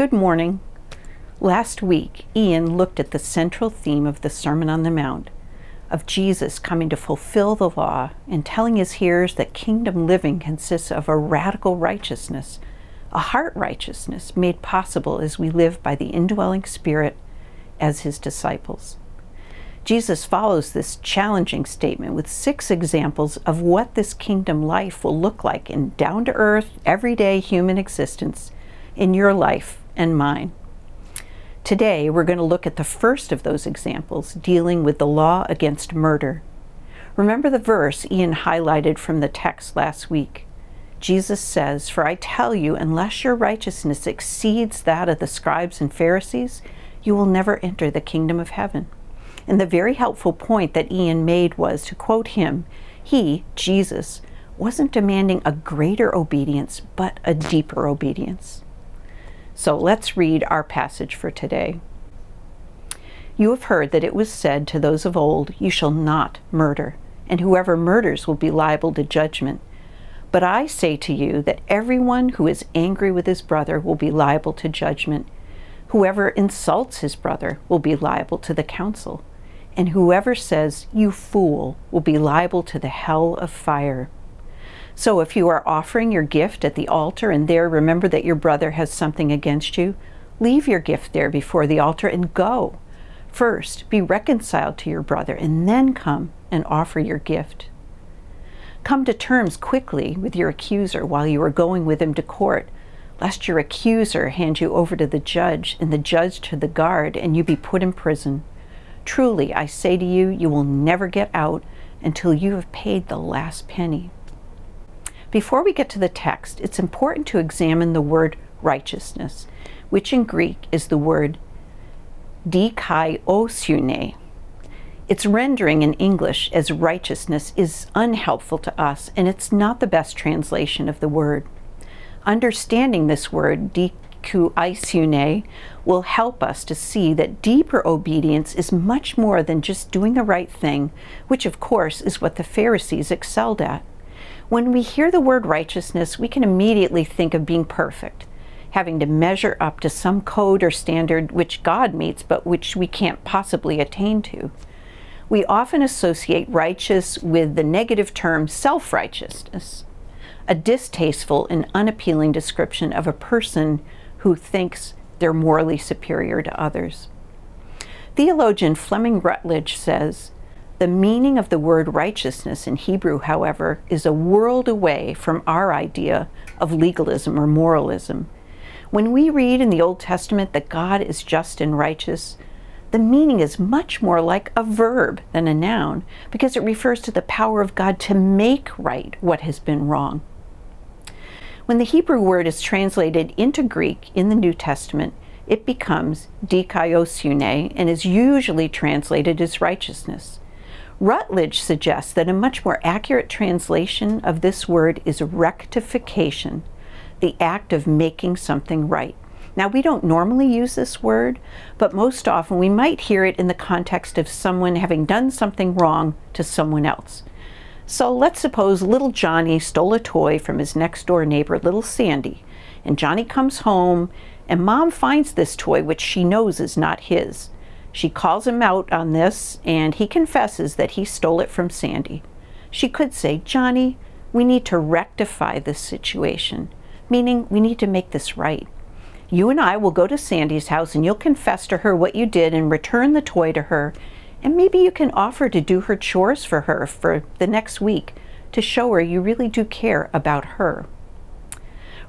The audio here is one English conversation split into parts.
Good morning. Last week, Ian looked at the central theme of the Sermon on the Mount of Jesus coming to fulfill the law and telling his hearers that kingdom living consists of a radical righteousness, a heart righteousness made possible as we live by the indwelling Spirit as his disciples. Jesus follows this challenging statement with six examples of what this kingdom life will look like in down to earth, everyday human existence in your life and mine. Today, we're going to look at the first of those examples, dealing with the law against murder. Remember the verse Ian highlighted from the text last week. Jesus says, For I tell you, unless your righteousness exceeds that of the scribes and Pharisees, you will never enter the kingdom of heaven. And the very helpful point that Ian made was to quote him, He, Jesus, wasn't demanding a greater obedience, but a deeper obedience. So let's read our passage for today. You have heard that it was said to those of old, You shall not murder, and whoever murders will be liable to judgment. But I say to you that everyone who is angry with his brother will be liable to judgment. Whoever insults his brother will be liable to the council. And whoever says, You fool, will be liable to the hell of fire. So if you are offering your gift at the altar and there remember that your brother has something against you, leave your gift there before the altar and go. First, be reconciled to your brother and then come and offer your gift. Come to terms quickly with your accuser while you are going with him to court, lest your accuser hand you over to the judge and the judge to the guard and you be put in prison. Truly, I say to you, you will never get out until you have paid the last penny. Before we get to the text, it's important to examine the word righteousness, which in Greek is the word dikaiosune. Its rendering in English as righteousness is unhelpful to us, and it's not the best translation of the word. Understanding this word, dikaiosune, will help us to see that deeper obedience is much more than just doing the right thing, which of course is what the Pharisees excelled at. When we hear the word righteousness, we can immediately think of being perfect, having to measure up to some code or standard which God meets but which we can't possibly attain to. We often associate righteous with the negative term self righteousness, a distasteful and unappealing description of a person who thinks they're morally superior to others. Theologian Fleming Rutledge says, the meaning of the word righteousness in Hebrew, however, is a world away from our idea of legalism or moralism. When we read in the Old Testament that God is just and righteous, the meaning is much more like a verb than a noun because it refers to the power of God to make right what has been wrong. When the Hebrew word is translated into Greek in the New Testament, it becomes dikaiosune and is usually translated as righteousness. Rutledge suggests that a much more accurate translation of this word is rectification, the act of making something right. Now, we don't normally use this word, but most often we might hear it in the context of someone having done something wrong to someone else. So let's suppose little Johnny stole a toy from his next door neighbor, little Sandy, and Johnny comes home and mom finds this toy which she knows is not his. She calls him out on this, and he confesses that he stole it from Sandy. She could say, Johnny, we need to rectify this situation, meaning we need to make this right. You and I will go to Sandy's house and you'll confess to her what you did and return the toy to her, and maybe you can offer to do her chores for her for the next week to show her you really do care about her.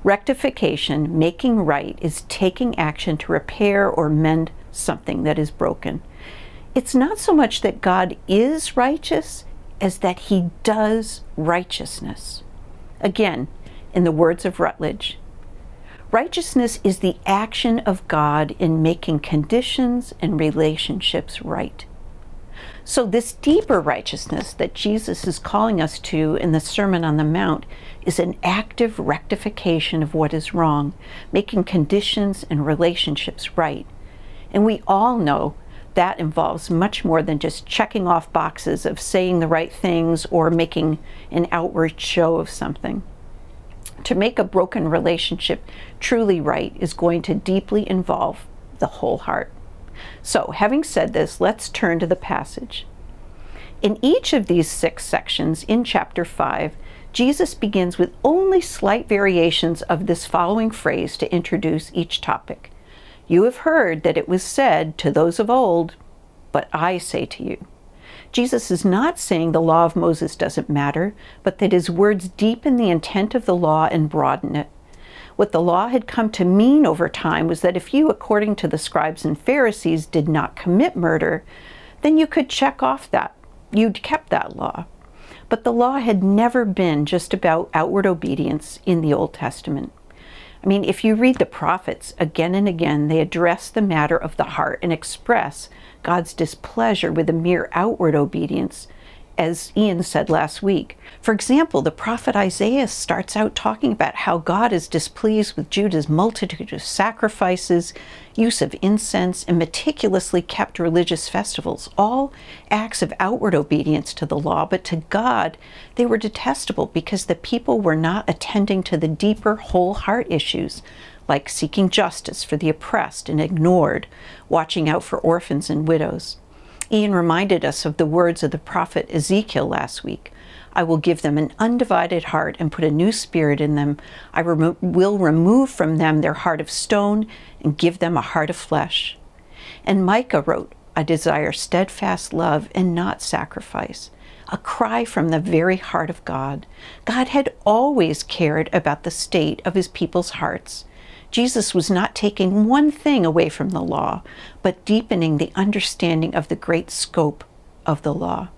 Rectification, making right, is taking action to repair or mend something that is broken. It's not so much that God is righteous as that he does righteousness. Again, in the words of Rutledge, righteousness is the action of God in making conditions and relationships right. So, this deeper righteousness that Jesus is calling us to in the Sermon on the Mount is an active rectification of what is wrong, making conditions and relationships right. And we all know that involves much more than just checking off boxes of saying the right things or making an outward show of something. To make a broken relationship truly right is going to deeply involve the whole heart. So, having said this, let's turn to the passage. In each of these six sections in chapter 5, Jesus begins with only slight variations of this following phrase to introduce each topic. You have heard that it was said to those of old, but I say to you. Jesus is not saying the law of Moses doesn't matter, but that his words deepen the intent of the law and broaden it. What the law had come to mean over time was that if you, according to the scribes and Pharisees, did not commit murder, then you could check off that. You'd kept that law. But the law had never been just about outward obedience in the Old Testament. I mean, if you read the prophets again and again, they address the matter of the heart and express God's displeasure with a mere outward obedience, as Ian said last week. For example, the prophet Isaiah starts out talking about how God is displeased with Judah's multitude of sacrifices, use of incense, and meticulously kept religious festivals, all acts of outward obedience to the law, but to God they were detestable because the people were not attending to the deeper whole heart issues like seeking justice for the oppressed and ignored, watching out for orphans and widows. Ian reminded us of the words of the prophet Ezekiel last week. I will give them an undivided heart and put a new spirit in them. I remo- will remove from them their heart of stone and give them a heart of flesh. And Micah wrote, I desire steadfast love and not sacrifice, a cry from the very heart of God. God had always cared about the state of his people's hearts. Jesus was not taking one thing away from the law, but deepening the understanding of the great scope of the law.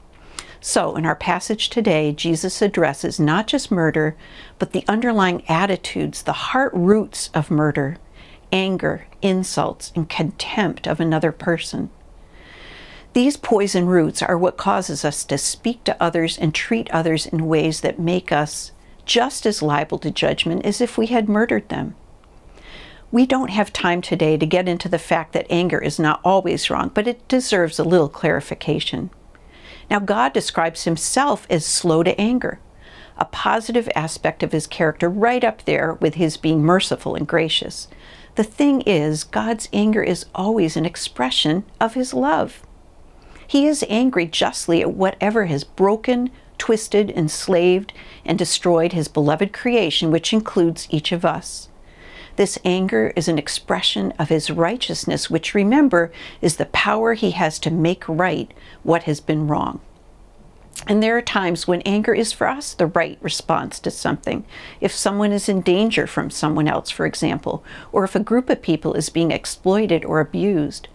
So, in our passage today, Jesus addresses not just murder, but the underlying attitudes, the heart roots of murder anger, insults, and contempt of another person. These poison roots are what causes us to speak to others and treat others in ways that make us just as liable to judgment as if we had murdered them. We don't have time today to get into the fact that anger is not always wrong, but it deserves a little clarification. Now, God describes himself as slow to anger, a positive aspect of his character right up there with his being merciful and gracious. The thing is, God's anger is always an expression of his love. He is angry justly at whatever has broken, twisted, enslaved, and destroyed his beloved creation, which includes each of us. This anger is an expression of his righteousness, which remember is the power he has to make right what has been wrong. And there are times when anger is for us the right response to something. If someone is in danger from someone else, for example, or if a group of people is being exploited or abused.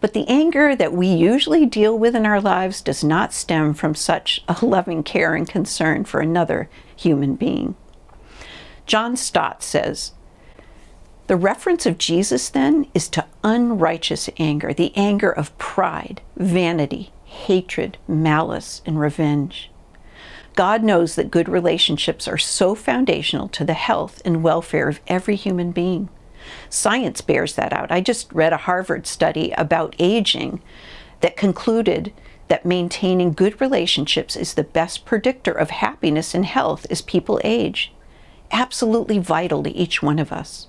But the anger that we usually deal with in our lives does not stem from such a loving care and concern for another human being. John Stott says, the reference of Jesus then is to unrighteous anger, the anger of pride, vanity, hatred, malice, and revenge. God knows that good relationships are so foundational to the health and welfare of every human being. Science bears that out. I just read a Harvard study about aging that concluded that maintaining good relationships is the best predictor of happiness and health as people age. Absolutely vital to each one of us.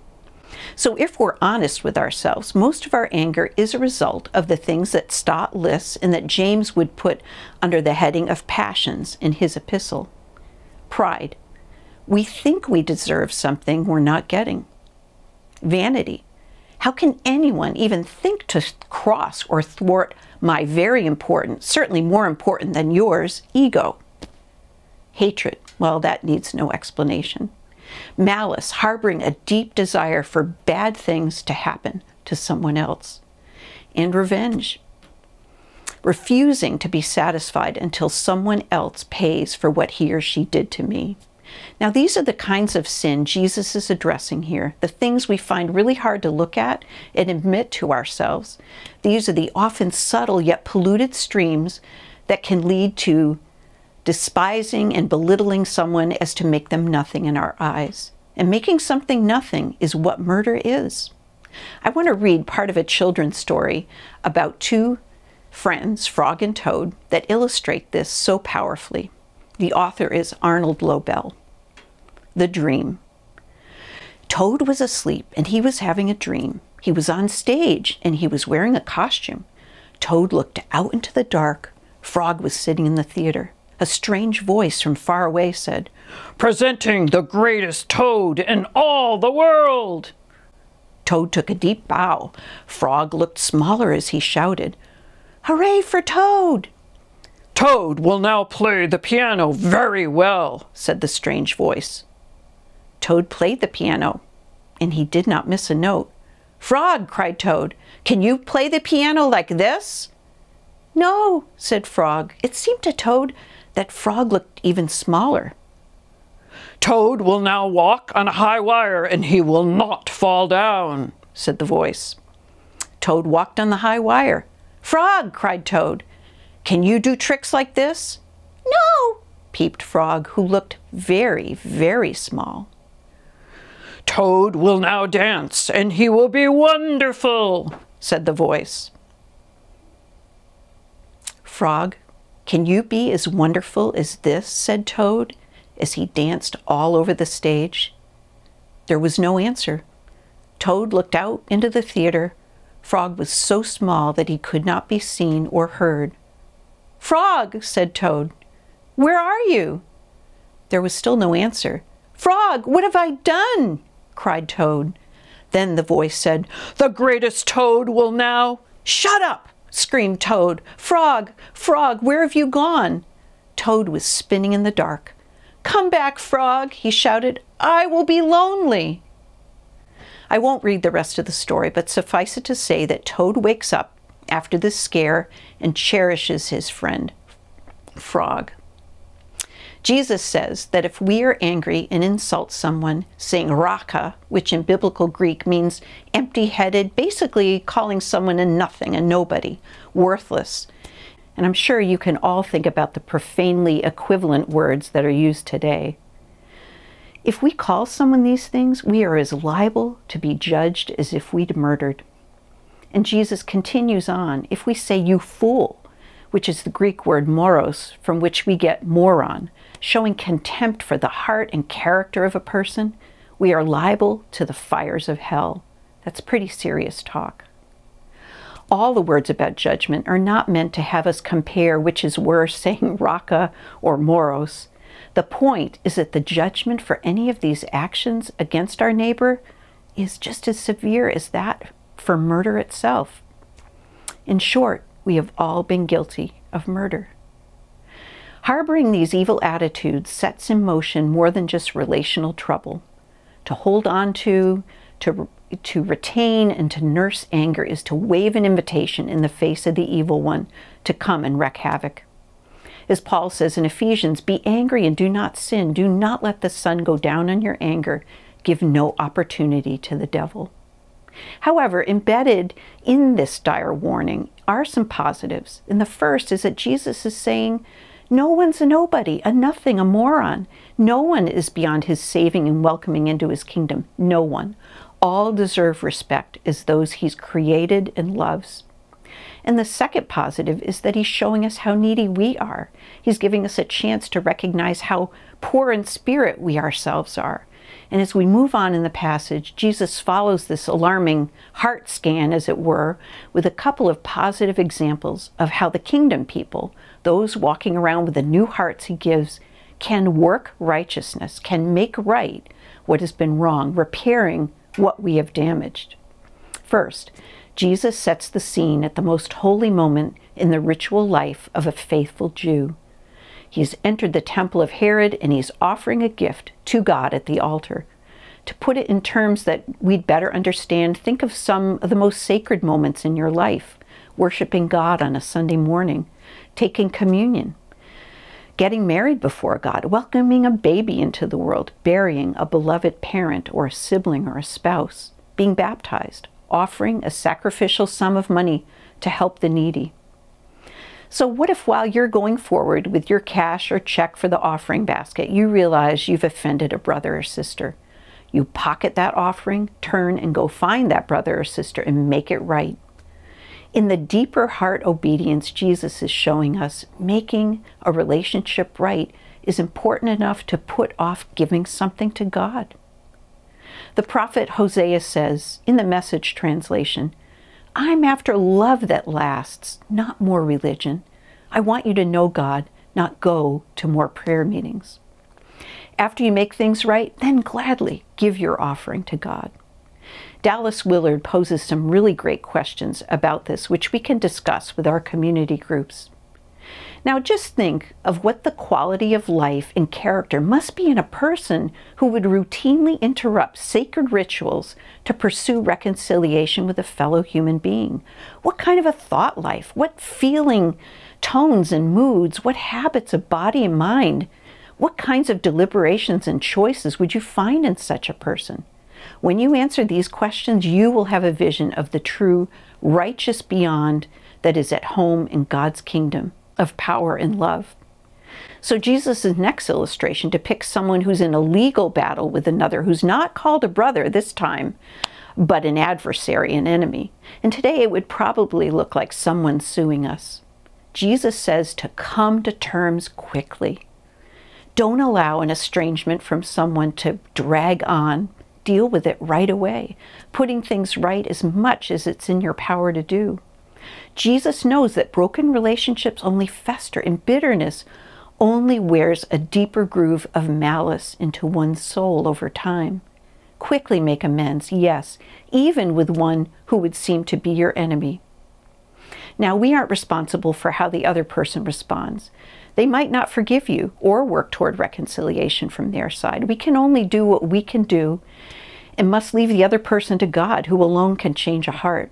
So, if we're honest with ourselves, most of our anger is a result of the things that Stott lists and that James would put under the heading of passions in his epistle. Pride. We think we deserve something we're not getting. Vanity. How can anyone even think to cross or thwart my very important, certainly more important than yours, ego? Hatred. Well, that needs no explanation malice, harboring a deep desire for bad things to happen to someone else, and revenge, refusing to be satisfied until someone else pays for what he or she did to me. Now, these are the kinds of sin Jesus is addressing here, the things we find really hard to look at and admit to ourselves. These are the often subtle yet polluted streams that can lead to despising and belittling someone as to make them nothing in our eyes. And making something nothing is what murder is. I want to read part of a children's story about two friends, Frog and Toad, that illustrate this so powerfully. The author is Arnold Lobel. The Dream. Toad was asleep and he was having a dream. He was on stage and he was wearing a costume. Toad looked out into the dark. Frog was sitting in the theater. A strange voice from far away said, Presenting the greatest toad in all the world! Toad took a deep bow. Frog looked smaller as he shouted, Hooray for Toad! Toad will now play the piano very well, said the strange voice. Toad played the piano, and he did not miss a note. Frog, cried Toad, can you play the piano like this? No, said Frog. It seemed to Toad that Frog looked even smaller. Toad will now walk on a high wire and he will not fall down, said the voice. Toad walked on the high wire. Frog, cried Toad, can you do tricks like this? No, peeped Frog, who looked very, very small. Toad will now dance and he will be wonderful, said the voice. Frog, can you be as wonderful as this? said Toad as he danced all over the stage. There was no answer. Toad looked out into the theater. Frog was so small that he could not be seen or heard. Frog, said Toad, where are you? There was still no answer. Frog, what have I done? cried Toad. Then the voice said, The greatest Toad will now. Shut up! Screamed Toad. Frog, Frog, where have you gone? Toad was spinning in the dark. Come back, Frog, he shouted. I will be lonely. I won't read the rest of the story, but suffice it to say that Toad wakes up after this scare and cherishes his friend, Frog. Jesus says that if we are angry and insult someone, saying raka, which in biblical Greek means empty headed, basically calling someone a nothing, a nobody, worthless. And I'm sure you can all think about the profanely equivalent words that are used today. If we call someone these things, we are as liable to be judged as if we'd murdered. And Jesus continues on if we say, you fool, which is the Greek word moros, from which we get moron, showing contempt for the heart and character of a person, we are liable to the fires of hell. That's pretty serious talk. All the words about judgment are not meant to have us compare which is worse, saying raka or moros. The point is that the judgment for any of these actions against our neighbor is just as severe as that for murder itself. In short, we have all been guilty of murder. Harboring these evil attitudes sets in motion more than just relational trouble. To hold on to, to, to retain, and to nurse anger is to wave an invitation in the face of the evil one to come and wreak havoc. As Paul says in Ephesians, be angry and do not sin. Do not let the sun go down on your anger. Give no opportunity to the devil. However, embedded in this dire warning are some positives. And the first is that Jesus is saying, no one's a nobody, a nothing, a moron. No one is beyond his saving and welcoming into his kingdom. No one. All deserve respect as those he's created and loves. And the second positive is that he's showing us how needy we are. He's giving us a chance to recognize how poor in spirit we ourselves are. And as we move on in the passage, Jesus follows this alarming heart scan, as it were, with a couple of positive examples of how the kingdom people, those walking around with the new hearts he gives, can work righteousness, can make right what has been wrong, repairing what we have damaged. First, Jesus sets the scene at the most holy moment in the ritual life of a faithful Jew. He's entered the temple of Herod and he's offering a gift to God at the altar. To put it in terms that we'd better understand, think of some of the most sacred moments in your life worshiping God on a Sunday morning, taking communion, getting married before God, welcoming a baby into the world, burying a beloved parent or a sibling or a spouse, being baptized, offering a sacrificial sum of money to help the needy. So, what if while you're going forward with your cash or check for the offering basket, you realize you've offended a brother or sister? You pocket that offering, turn and go find that brother or sister and make it right. In the deeper heart obedience Jesus is showing us, making a relationship right is important enough to put off giving something to God. The prophet Hosea says in the message translation, I'm after love that lasts, not more religion. I want you to know God, not go to more prayer meetings. After you make things right, then gladly give your offering to God. Dallas Willard poses some really great questions about this, which we can discuss with our community groups. Now, just think of what the quality of life and character must be in a person who would routinely interrupt sacred rituals to pursue reconciliation with a fellow human being. What kind of a thought life, what feeling tones and moods, what habits of body and mind, what kinds of deliberations and choices would you find in such a person? When you answer these questions, you will have a vision of the true righteous beyond that is at home in God's kingdom of power and love. So, Jesus' next illustration depicts someone who's in a legal battle with another who's not called a brother this time, but an adversary, an enemy. And today it would probably look like someone suing us. Jesus says to come to terms quickly. Don't allow an estrangement from someone to drag on deal with it right away, putting things right as much as it's in your power to do. Jesus knows that broken relationships only fester and bitterness only wears a deeper groove of malice into one's soul over time. Quickly make amends, yes, even with one who would seem to be your enemy. Now, we aren't responsible for how the other person responds. They might not forgive you or work toward reconciliation from their side. We can only do what we can do and must leave the other person to God, who alone can change a heart.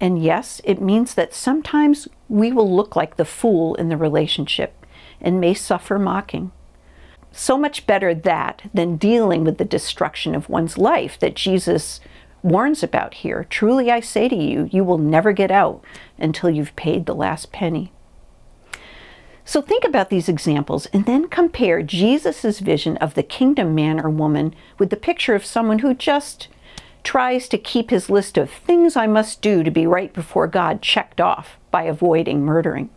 And yes, it means that sometimes we will look like the fool in the relationship and may suffer mocking. So much better that than dealing with the destruction of one's life that Jesus warns about here. Truly I say to you, you will never get out until you've paid the last penny. So think about these examples and then compare Jesus' vision of the kingdom man or woman with the picture of someone who just tries to keep his list of things I must do to be right before God checked off by avoiding murdering.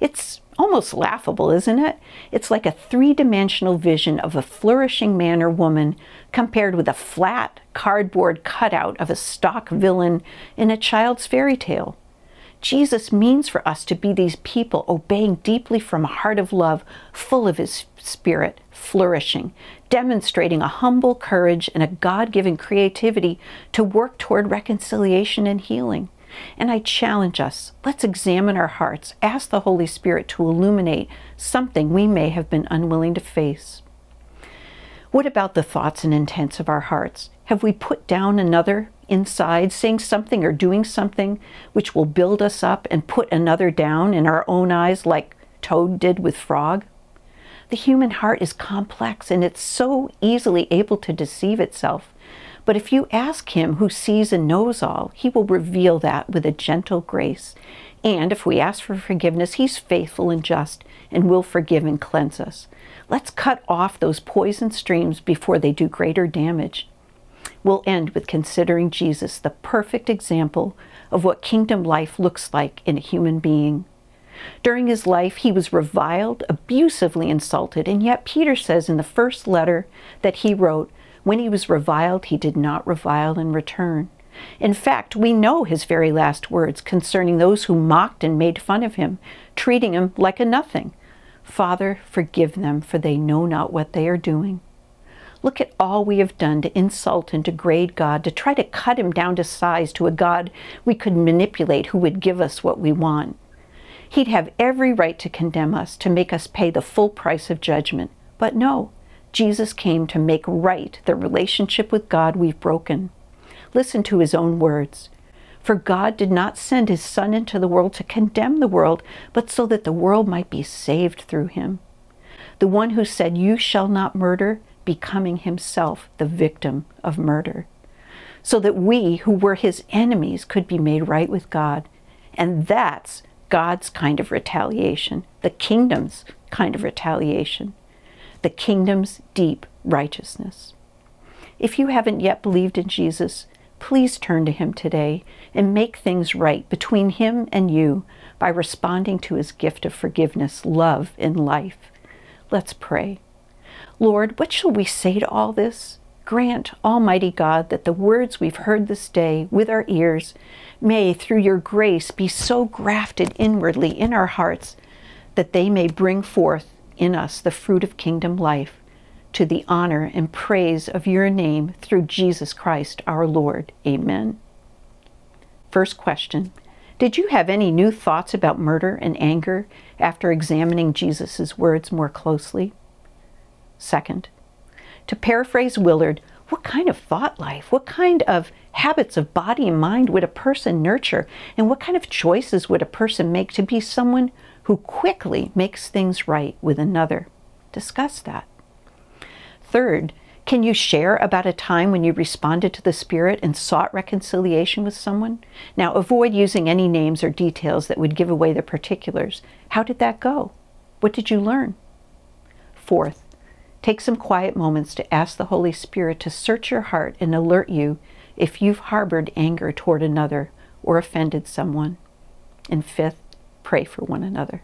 It's almost laughable, isn't it? It's like a three dimensional vision of a flourishing man or woman compared with a flat cardboard cutout of a stock villain in a child's fairy tale. Jesus means for us to be these people obeying deeply from a heart of love, full of His Spirit, flourishing, demonstrating a humble courage and a God given creativity to work toward reconciliation and healing. And I challenge us let's examine our hearts, ask the Holy Spirit to illuminate something we may have been unwilling to face. What about the thoughts and intents of our hearts? Have we put down another inside, saying something or doing something which will build us up and put another down in our own eyes, like Toad did with Frog? The human heart is complex and it's so easily able to deceive itself. But if you ask Him who sees and knows all, He will reveal that with a gentle grace. And if we ask for forgiveness, He's faithful and just and will forgive and cleanse us. Let's cut off those poison streams before they do greater damage we'll end with considering Jesus the perfect example of what kingdom life looks like in a human being. During his life, he was reviled, abusively insulted, and yet Peter says in the first letter that he wrote, when he was reviled, he did not revile in return. In fact, we know his very last words concerning those who mocked and made fun of him, treating him like a nothing. Father, forgive them, for they know not what they are doing. Look at all we have done to insult and degrade God, to try to cut him down to size to a God we could manipulate who would give us what we want. He'd have every right to condemn us, to make us pay the full price of judgment. But no, Jesus came to make right the relationship with God we've broken. Listen to his own words. For God did not send his Son into the world to condemn the world, but so that the world might be saved through him. the one who said, You shall not murder, becoming himself the victim of murder, so that we who were his enemies could be made right with God. And that's God's kind of retaliation, the kingdom's kind of retaliation, the kingdom's deep righteousness. If you haven't yet believed in Jesus, please turn to him today and make things right between him and you by responding to his gift of forgiveness, love, and life. Let's pray. Lord, what shall we say to all this? Grant, Almighty God, that the words we've heard this day with our ears may, through your grace, be so grafted inwardly in our hearts that they may bring forth in us the fruit of kingdom life to the honor and praise of your name through Jesus Christ our Lord. Amen. First question Did you have any new thoughts about murder and anger after examining Jesus' words more closely? Second, to paraphrase Willard, what kind of thought life, what kind of habits of body and mind would a person nurture, and what kind of choices would a person make to be someone who quickly makes things right with another? Discuss that. Third, can you share about a time when you responded to the Spirit and sought reconciliation with someone? Now, avoid using any names or details that would give away the particulars. How did that go? What did you learn? Fourth, Take some quiet moments to ask the Holy Spirit to search your heart and alert you if you've harbored anger toward another or offended someone. And fifth, pray for one another.